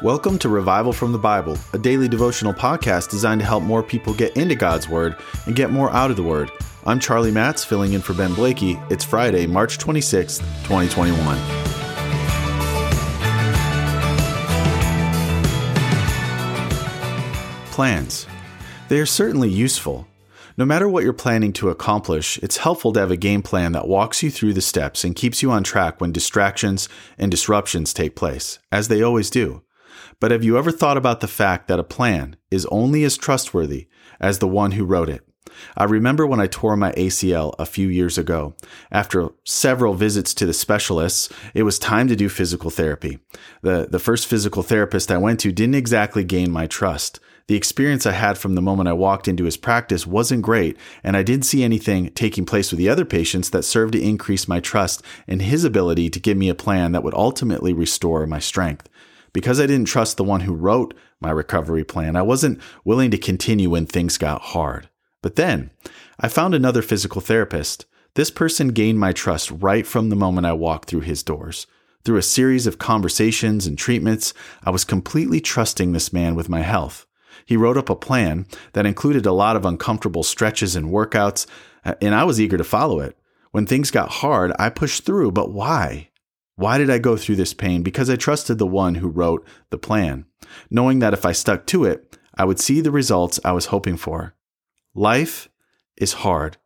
Welcome to Revival from the Bible, a daily devotional podcast designed to help more people get into God's Word and get more out of the Word. I'm Charlie Matz, filling in for Ben Blakey. It's Friday, March 26th, 2021. Plans. They are certainly useful. No matter what you're planning to accomplish, it's helpful to have a game plan that walks you through the steps and keeps you on track when distractions and disruptions take place, as they always do. But have you ever thought about the fact that a plan is only as trustworthy as the one who wrote it? I remember when I tore my ACL a few years ago. After several visits to the specialists, it was time to do physical therapy. The, the first physical therapist I went to didn't exactly gain my trust. The experience I had from the moment I walked into his practice wasn't great, and I didn't see anything taking place with the other patients that served to increase my trust in his ability to give me a plan that would ultimately restore my strength. Because I didn't trust the one who wrote my recovery plan, I wasn't willing to continue when things got hard. But then I found another physical therapist. This person gained my trust right from the moment I walked through his doors. Through a series of conversations and treatments, I was completely trusting this man with my health. He wrote up a plan that included a lot of uncomfortable stretches and workouts, and I was eager to follow it. When things got hard, I pushed through, but why? Why did I go through this pain? Because I trusted the one who wrote the plan, knowing that if I stuck to it, I would see the results I was hoping for. Life is hard.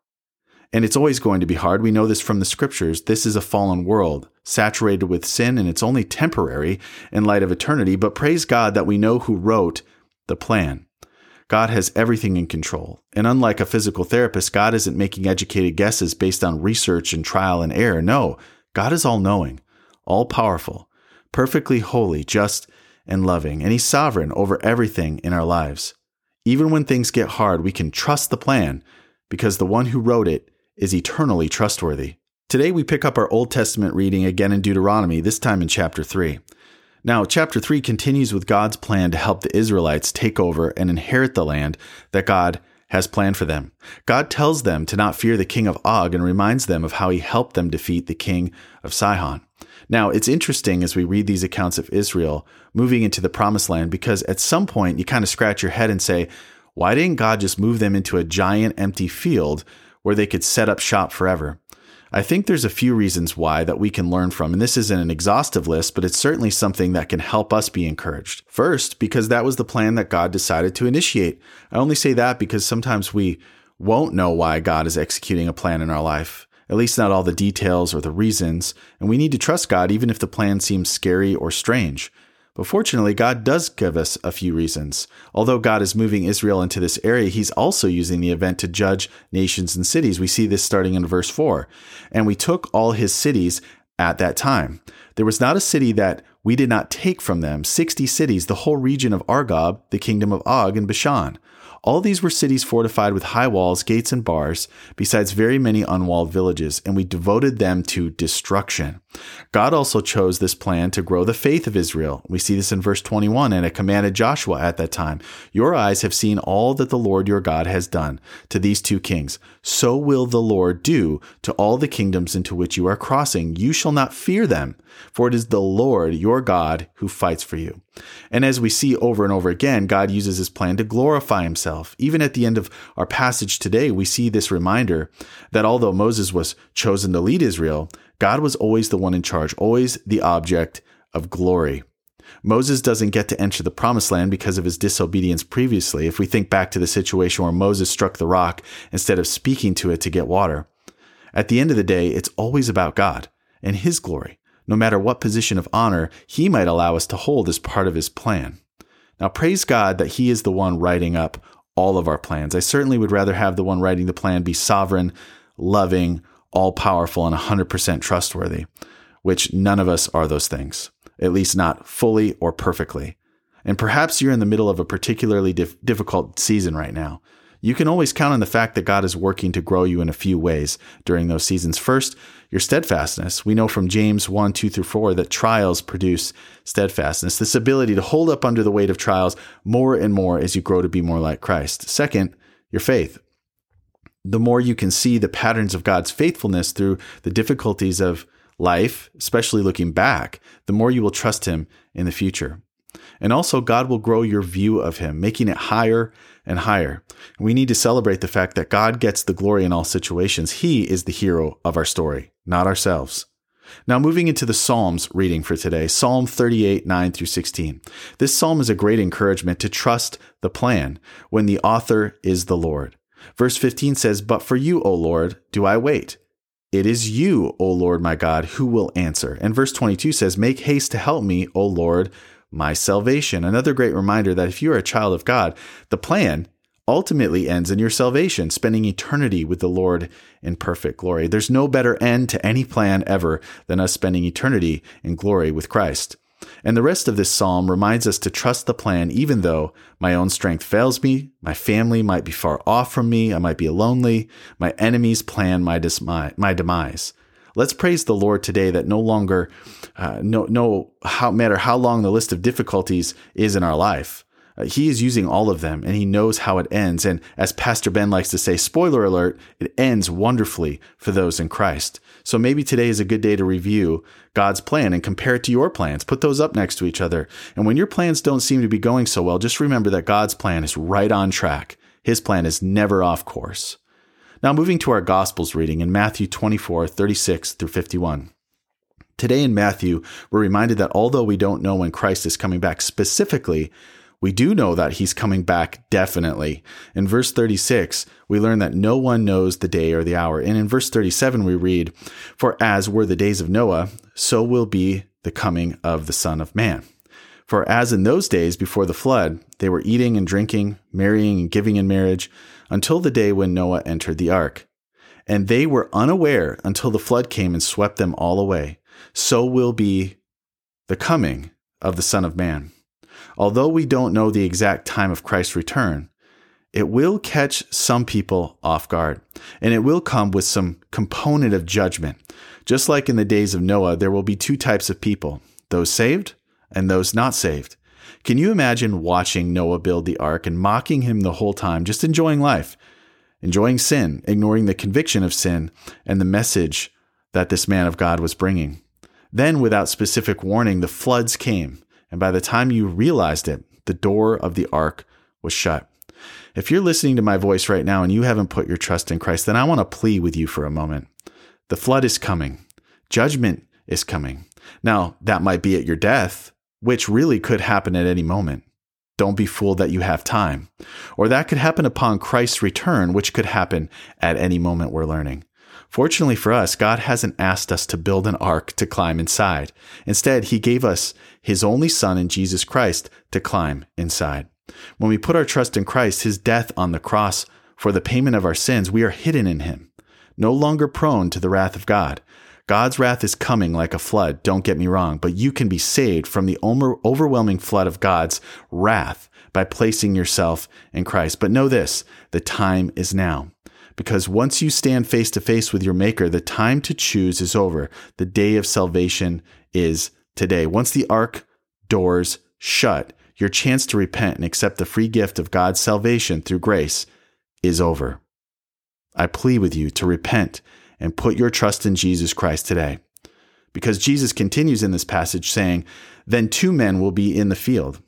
And it's always going to be hard. We know this from the scriptures. This is a fallen world, saturated with sin, and it's only temporary in light of eternity. But praise God that we know who wrote the plan. God has everything in control. And unlike a physical therapist, God isn't making educated guesses based on research and trial and error. No, God is all knowing, all powerful, perfectly holy, just, and loving. And He's sovereign over everything in our lives. Even when things get hard, we can trust the plan because the one who wrote it is eternally trustworthy. Today, we pick up our Old Testament reading again in Deuteronomy, this time in chapter 3. Now, chapter 3 continues with God's plan to help the Israelites take over and inherit the land that God has planned for them. God tells them to not fear the king of Og and reminds them of how he helped them defeat the king of Sihon. Now, it's interesting as we read these accounts of Israel moving into the promised land because at some point you kind of scratch your head and say, why didn't God just move them into a giant empty field where they could set up shop forever? I think there's a few reasons why that we can learn from, and this isn't an exhaustive list, but it's certainly something that can help us be encouraged. First, because that was the plan that God decided to initiate. I only say that because sometimes we won't know why God is executing a plan in our life, at least not all the details or the reasons, and we need to trust God even if the plan seems scary or strange. But fortunately, God does give us a few reasons. Although God is moving Israel into this area, he's also using the event to judge nations and cities. We see this starting in verse 4. And we took all his cities at that time. There was not a city that we did not take from them, 60 cities, the whole region of Argob, the kingdom of Og, and Bashan. All these were cities fortified with high walls, gates, and bars, besides very many unwalled villages, and we devoted them to destruction. God also chose this plan to grow the faith of Israel. We see this in verse 21, and it commanded Joshua at that time Your eyes have seen all that the Lord your God has done to these two kings. So will the Lord do to all the kingdoms into which you are crossing. You shall not fear them, for it is the Lord your God who fights for you. And as we see over and over again, God uses his plan to glorify himself. Even at the end of our passage today, we see this reminder that although Moses was chosen to lead Israel, God was always the one in charge, always the object of glory. Moses doesn't get to enter the promised land because of his disobedience previously. If we think back to the situation where Moses struck the rock instead of speaking to it to get water, at the end of the day, it's always about God and his glory no matter what position of honor he might allow us to hold as part of his plan. Now, praise God that he is the one writing up all of our plans. I certainly would rather have the one writing the plan be sovereign, loving, all powerful, and 100% trustworthy, which none of us are those things, at least not fully or perfectly. And perhaps you're in the middle of a particularly dif- difficult season right now you can always count on the fact that God is working to grow you in a few ways during those seasons. First, your steadfastness. We know from James 1, 2 through 4 that trials produce steadfastness, this ability to hold up under the weight of trials more and more as you grow to be more like Christ. Second, your faith. The more you can see the patterns of God's faithfulness through the difficulties of life, especially looking back, the more you will trust Him in the future. And also, God will grow your view of Him, making it higher and higher. We need to celebrate the fact that God gets the glory in all situations. He is the hero of our story, not ourselves. Now, moving into the Psalms reading for today, Psalm 38, 9 through 16. This psalm is a great encouragement to trust the plan when the author is the Lord. Verse 15 says, But for you, O Lord, do I wait. It is you, O Lord my God, who will answer. And verse 22 says, Make haste to help me, O Lord, my salvation. Another great reminder that if you are a child of God, the plan ultimately ends in your salvation, spending eternity with the Lord in perfect glory. There's no better end to any plan ever than us spending eternity in glory with Christ. And the rest of this psalm reminds us to trust the plan, even though my own strength fails me, my family might be far off from me, I might be lonely, my enemies plan my, dismi- my demise. Let's praise the Lord today that no longer, uh, no, no how, matter how long the list of difficulties is in our life, uh, he is using all of them and he knows how it ends. And as Pastor Ben likes to say, spoiler alert, it ends wonderfully for those in Christ. So maybe today is a good day to review God's plan and compare it to your plans. Put those up next to each other. And when your plans don't seem to be going so well, just remember that God's plan is right on track. His plan is never off course. Now, moving to our Gospels reading in Matthew 24, 36 through 51. Today in Matthew, we're reminded that although we don't know when Christ is coming back specifically, we do know that he's coming back definitely. In verse 36, we learn that no one knows the day or the hour. And in verse 37, we read, For as were the days of Noah, so will be the coming of the Son of Man. For as in those days before the flood, they were eating and drinking, marrying and giving in marriage, until the day when Noah entered the ark. And they were unaware until the flood came and swept them all away. So will be the coming of the Son of Man. Although we don't know the exact time of Christ's return, it will catch some people off guard, and it will come with some component of judgment. Just like in the days of Noah, there will be two types of people those saved and those not saved. Can you imagine watching Noah build the ark and mocking him the whole time, just enjoying life, enjoying sin, ignoring the conviction of sin and the message that this man of God was bringing? Then, without specific warning, the floods came and by the time you realized it, the door of the ark was shut. If you're listening to my voice right now and you haven't put your trust in Christ, then I want to plead with you for a moment. The flood is coming. Judgment is coming. Now, that might be at your death, which really could happen at any moment. Don't be fooled that you have time. Or that could happen upon Christ's return, which could happen at any moment we're learning. Fortunately for us, God hasn't asked us to build an ark to climb inside. Instead, He gave us His only Son in Jesus Christ to climb inside. When we put our trust in Christ, His death on the cross for the payment of our sins, we are hidden in Him, no longer prone to the wrath of God. God's wrath is coming like a flood, don't get me wrong, but you can be saved from the overwhelming flood of God's wrath by placing yourself in Christ. But know this the time is now because once you stand face to face with your Maker, the time to choose is over. The day of salvation is today. Once the ark doors shut, your chance to repent and accept the free gift of God's salvation through grace is over. I plead with you to repent and put your trust in Jesus Christ today. Because Jesus continues in this passage saying, Then two men will be in the field.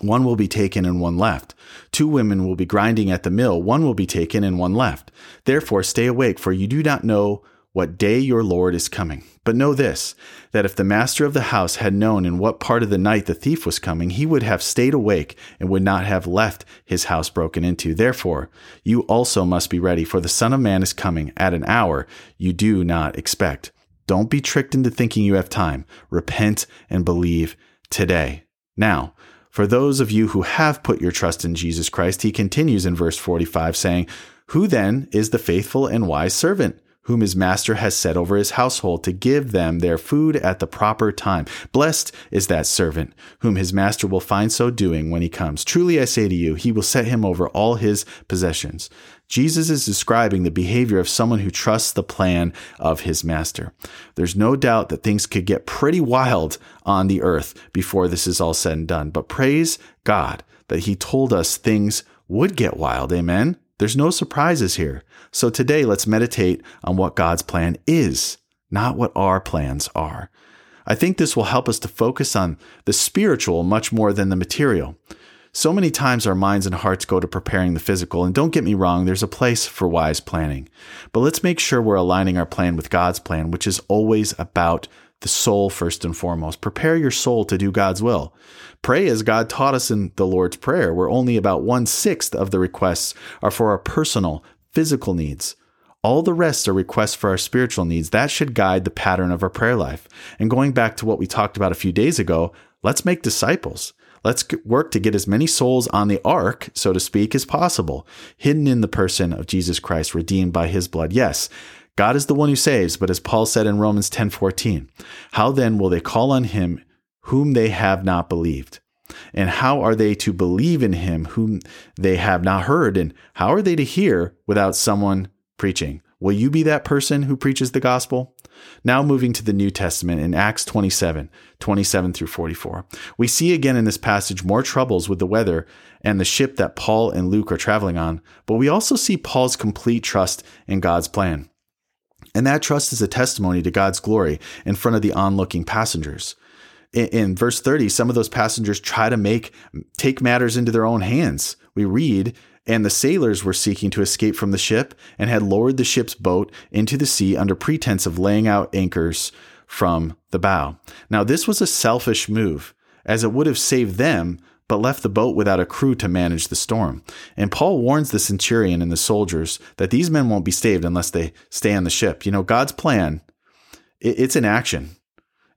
One will be taken and one left. Two women will be grinding at the mill. One will be taken and one left. Therefore, stay awake, for you do not know what day your Lord is coming. But know this that if the master of the house had known in what part of the night the thief was coming, he would have stayed awake and would not have left his house broken into. Therefore, you also must be ready, for the Son of Man is coming at an hour you do not expect. Don't be tricked into thinking you have time. Repent and believe today. Now, for those of you who have put your trust in Jesus Christ, he continues in verse 45 saying, Who then is the faithful and wise servant? Whom his master has set over his household to give them their food at the proper time. Blessed is that servant whom his master will find so doing when he comes. Truly I say to you, he will set him over all his possessions. Jesus is describing the behavior of someone who trusts the plan of his master. There's no doubt that things could get pretty wild on the earth before this is all said and done, but praise God that he told us things would get wild. Amen. There's no surprises here. So today, let's meditate on what God's plan is, not what our plans are. I think this will help us to focus on the spiritual much more than the material. So many times our minds and hearts go to preparing the physical, and don't get me wrong, there's a place for wise planning. But let's make sure we're aligning our plan with God's plan, which is always about the soul first and foremost. Prepare your soul to do God's will. Pray as God taught us in the Lord's Prayer, where only about one sixth of the requests are for our personal, physical needs. All the rest are requests for our spiritual needs. That should guide the pattern of our prayer life. And going back to what we talked about a few days ago, let's make disciples. Let's work to get as many souls on the ark, so to speak, as possible, hidden in the person of Jesus Christ, redeemed by his blood. Yes, God is the one who saves, but as Paul said in Romans 10:14, how then will they call on him whom they have not believed? And how are they to believe in him whom they have not heard? And how are they to hear without someone preaching? Will you be that person who preaches the gospel? Now moving to the New Testament in Acts 27, 27 through 44. We see again in this passage more troubles with the weather and the ship that Paul and Luke are traveling on, but we also see Paul's complete trust in God's plan. And that trust is a testimony to God's glory in front of the onlooking passengers. In, in verse 30, some of those passengers try to make take matters into their own hands. We read, and the sailors were seeking to escape from the ship and had lowered the ship's boat into the sea under pretense of laying out anchors from the bow. Now, this was a selfish move, as it would have saved them, but left the boat without a crew to manage the storm. And Paul warns the centurion and the soldiers that these men won't be saved unless they stay on the ship. You know, God's plan, it's in action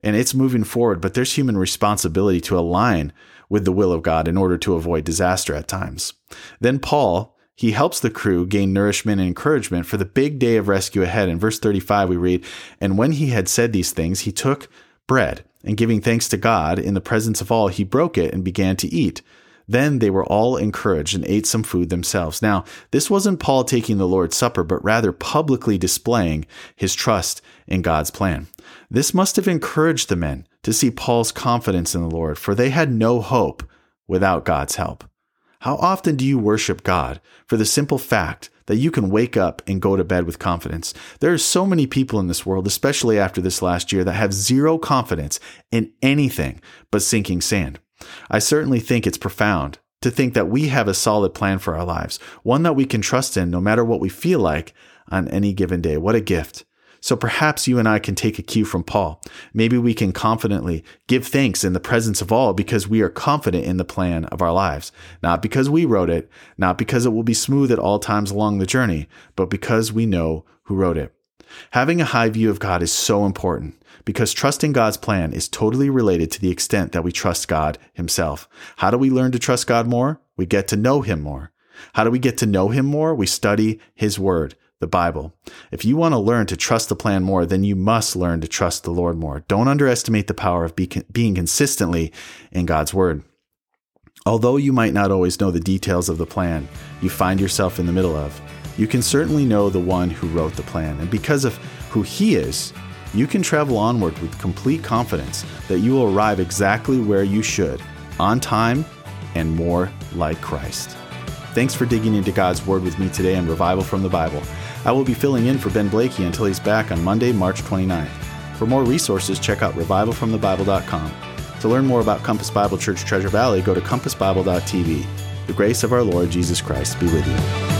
and it's moving forward, but there's human responsibility to align with the will of God in order to avoid disaster at times. Then Paul, he helps the crew gain nourishment and encouragement for the big day of rescue ahead. In verse 35, we read, And when he had said these things, he took bread, and giving thanks to God in the presence of all, he broke it and began to eat. Then they were all encouraged and ate some food themselves. Now, this wasn't Paul taking the Lord's Supper, but rather publicly displaying his trust in God's plan. This must have encouraged the men to see Paul's confidence in the Lord, for they had no hope without God's help. How often do you worship God for the simple fact that you can wake up and go to bed with confidence? There are so many people in this world, especially after this last year, that have zero confidence in anything but sinking sand. I certainly think it's profound to think that we have a solid plan for our lives, one that we can trust in no matter what we feel like on any given day. What a gift. So perhaps you and I can take a cue from Paul. Maybe we can confidently give thanks in the presence of all because we are confident in the plan of our lives. Not because we wrote it, not because it will be smooth at all times along the journey, but because we know who wrote it. Having a high view of God is so important because trusting God's plan is totally related to the extent that we trust God Himself. How do we learn to trust God more? We get to know Him more. How do we get to know Him more? We study His Word, the Bible. If you want to learn to trust the plan more, then you must learn to trust the Lord more. Don't underestimate the power of being consistently in God's Word. Although you might not always know the details of the plan you find yourself in the middle of, you can certainly know the one who wrote the plan. And because of who he is, you can travel onward with complete confidence that you will arrive exactly where you should, on time and more like Christ. Thanks for digging into God's Word with me today on Revival from the Bible. I will be filling in for Ben Blakey until he's back on Monday, March 29th. For more resources, check out revivalfromthebible.com. To learn more about Compass Bible Church Treasure Valley, go to compassbible.tv. The grace of our Lord Jesus Christ be with you.